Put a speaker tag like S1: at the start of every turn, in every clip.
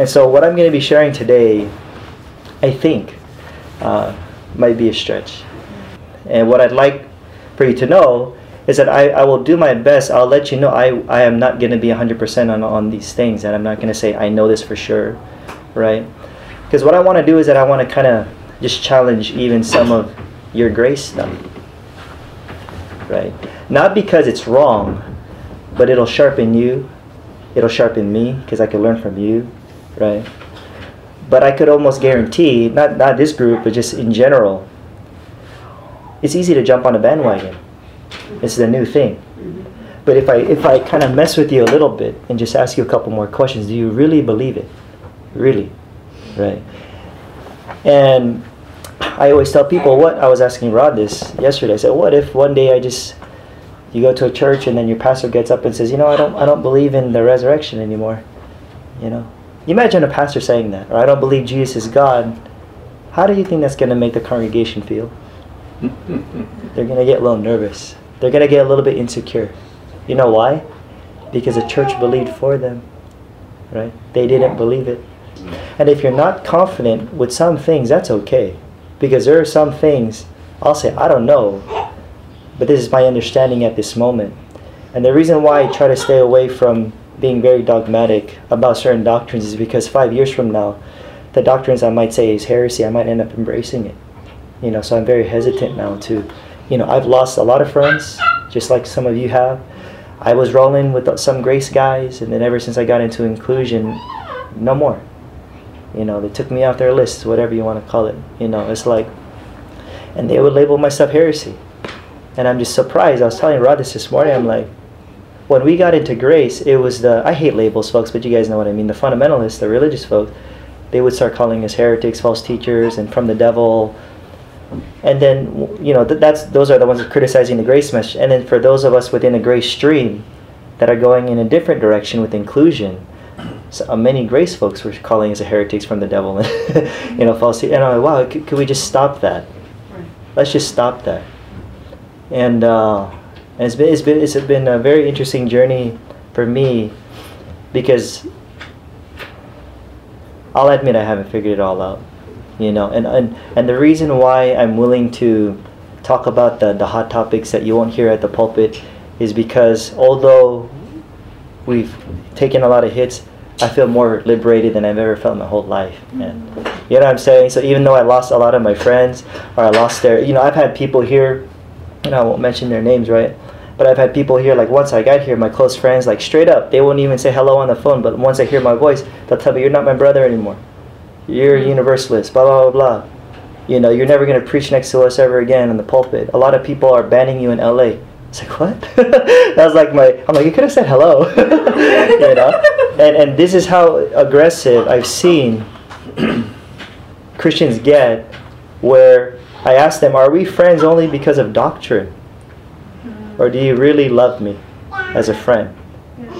S1: And so, what I'm going to be sharing today, I think, uh, might be a stretch. And what I'd like for you to know is that I, I will do my best. I'll let you know I, I am not going to be 100% on, on these things, and I'm not going to say I know this for sure, right? Because what I want to do is that I want to kind of just challenge even some of your grace stuff, right? Not because it's wrong, but it'll sharpen you, it'll sharpen me, because I can learn from you, right? But I could almost guarantee, not, not this group, but just in general, it's easy to jump on a bandwagon. It's the new thing. But if I if I kind of mess with you a little bit and just ask you a couple more questions, do you really believe it? Really, right? And I always tell people what I was asking Rod this yesterday. I said, what if one day I just you go to a church and then your pastor gets up and says, you know, I don't I don't believe in the resurrection anymore. You know, imagine a pastor saying that, or I don't believe Jesus is God. How do you think that's going to make the congregation feel? They're going to get a little nervous. They're going to get a little bit insecure. You know why? Because the church believed for them. Right? They didn't believe it. And if you're not confident with some things, that's okay. Because there are some things I'll say, I don't know, but this is my understanding at this moment. And the reason why I try to stay away from being very dogmatic about certain doctrines is because five years from now, the doctrines I might say is heresy, I might end up embracing it. You know, so I'm very hesitant now to, you know, I've lost a lot of friends, just like some of you have. I was rolling with some grace guys, and then ever since I got into inclusion, no more. You know, they took me off their list, whatever you want to call it. You know, it's like, and they would label my stuff heresy. And I'm just surprised. I was telling Rod this this morning. I'm like, when we got into grace, it was the, I hate labels, folks, but you guys know what I mean. The fundamentalists, the religious folks, they would start calling us heretics, false teachers, and from the devil, and then you know th- that's those are the ones criticizing the grace message. And then for those of us within the grace stream that are going in a different direction with inclusion so, uh, many grace folks were calling us heretics from the devil and you know false and I'm like wow could, could we just stop that? Let's just stop that. And uh, and it's been it's been it's been a very interesting journey for me because I'll admit I haven't figured it all out you know and, and and the reason why i'm willing to talk about the, the hot topics that you won't hear at the pulpit is because although we've taken a lot of hits i feel more liberated than i've ever felt in my whole life and you know what i'm saying? So even though i lost a lot of my friends or i lost their you know i've had people here and i won't mention their names right but I've had people here, like once I got here, my close friends, like straight up, they won't even say hello on the phone, but once I hear my voice, they'll tell me, You're not my brother anymore you're a hmm. universalist, blah, blah, blah, blah. You know, you're never going to preach next to us ever again in the pulpit. A lot of people are banning you in LA. It's like, what? that was like my, I'm like, you could have said hello. you know? And, and this is how aggressive I've seen Christians get where I ask them, are we friends only because of doctrine? Or do you really love me as a friend?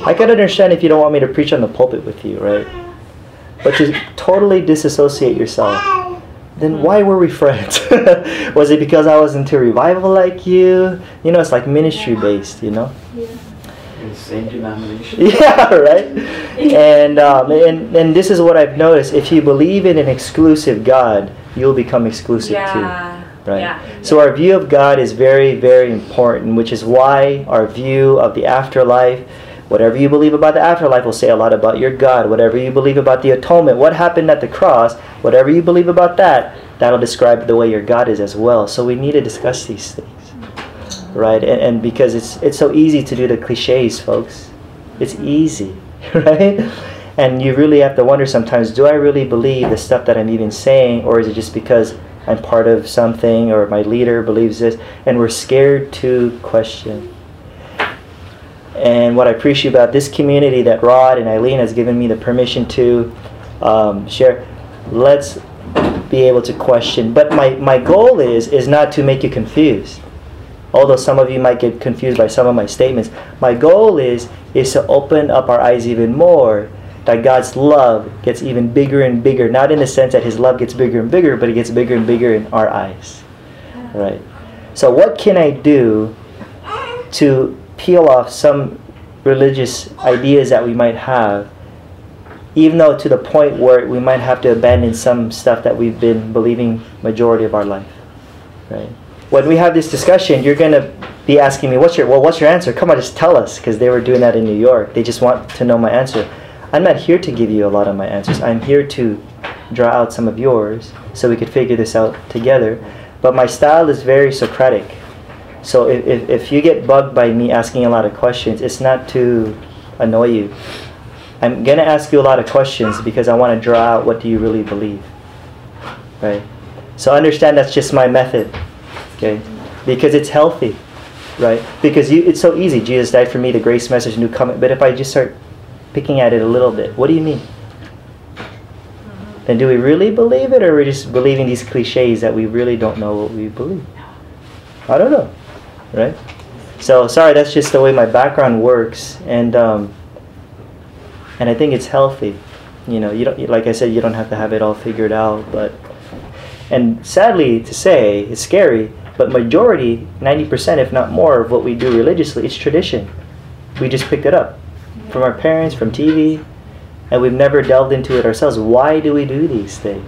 S1: I can understand if you don't want me to preach on the pulpit with you, right? but to totally disassociate yourself, then why were we friends? was it because I was into revival like you? You know, it's like ministry based, you know?
S2: Yeah. Same denomination.
S1: Yeah, right? And, um, and, and this is what I've noticed. If you believe in an exclusive God, you'll become exclusive
S3: yeah.
S1: too. Right?
S3: Yeah.
S1: So our view of God is very, very important, which is why our view of the afterlife Whatever you believe about the afterlife will say a lot about your God. Whatever you believe about the atonement, what happened at the cross, whatever you believe about that, that'll describe the way your God is as well. So we need to discuss these things. Right? And, and because it's it's so easy to do the cliches, folks. It's easy, right? And you really have to wonder sometimes, do I really believe the stuff that I'm even saying, or is it just because I'm part of something or my leader believes this and we're scared to question? And what I appreciate about this community that Rod and Eileen has given me the permission to um, share, let's be able to question. But my, my goal is is not to make you confused. Although some of you might get confused by some of my statements, my goal is is to open up our eyes even more that God's love gets even bigger and bigger. Not in the sense that His love gets bigger and bigger, but it gets bigger and bigger in our eyes. Right. So what can I do to peel off some religious ideas that we might have even though to the point where we might have to abandon some stuff that we've been believing majority of our life. Right? When we have this discussion, you're gonna be asking me, "What's your well? What's your answer? Come on, just tell us." Because they were doing that in New York. They just want to know my answer. I'm not here to give you a lot of my answers. I'm here to draw out some of yours so we could figure this out together. But my style is very Socratic. So if, if, if you get bugged by me asking a lot of questions, it's not to annoy you. I'm gonna ask you a lot of questions because I want to draw out what do you really believe. Right? So understand that's just my method. Okay? Because it's healthy. Right? Because you it's so easy. Jesus died for me, the grace message, new covenant. But if I just start picking at it a little bit, what do you mean? Then do we really believe it or are we just believing these cliches that we really don't know what we believe? I don't know. Right? So sorry, that's just the way my background works and um, and I think it's healthy. You know, you don't like I said, you don't have to have it all figured out, but and sadly to say, it's scary, but majority, 90% if not more of what we do religiously is tradition. We just picked it up from our parents, from TV, and we've never delved into it ourselves. Why do we do these things?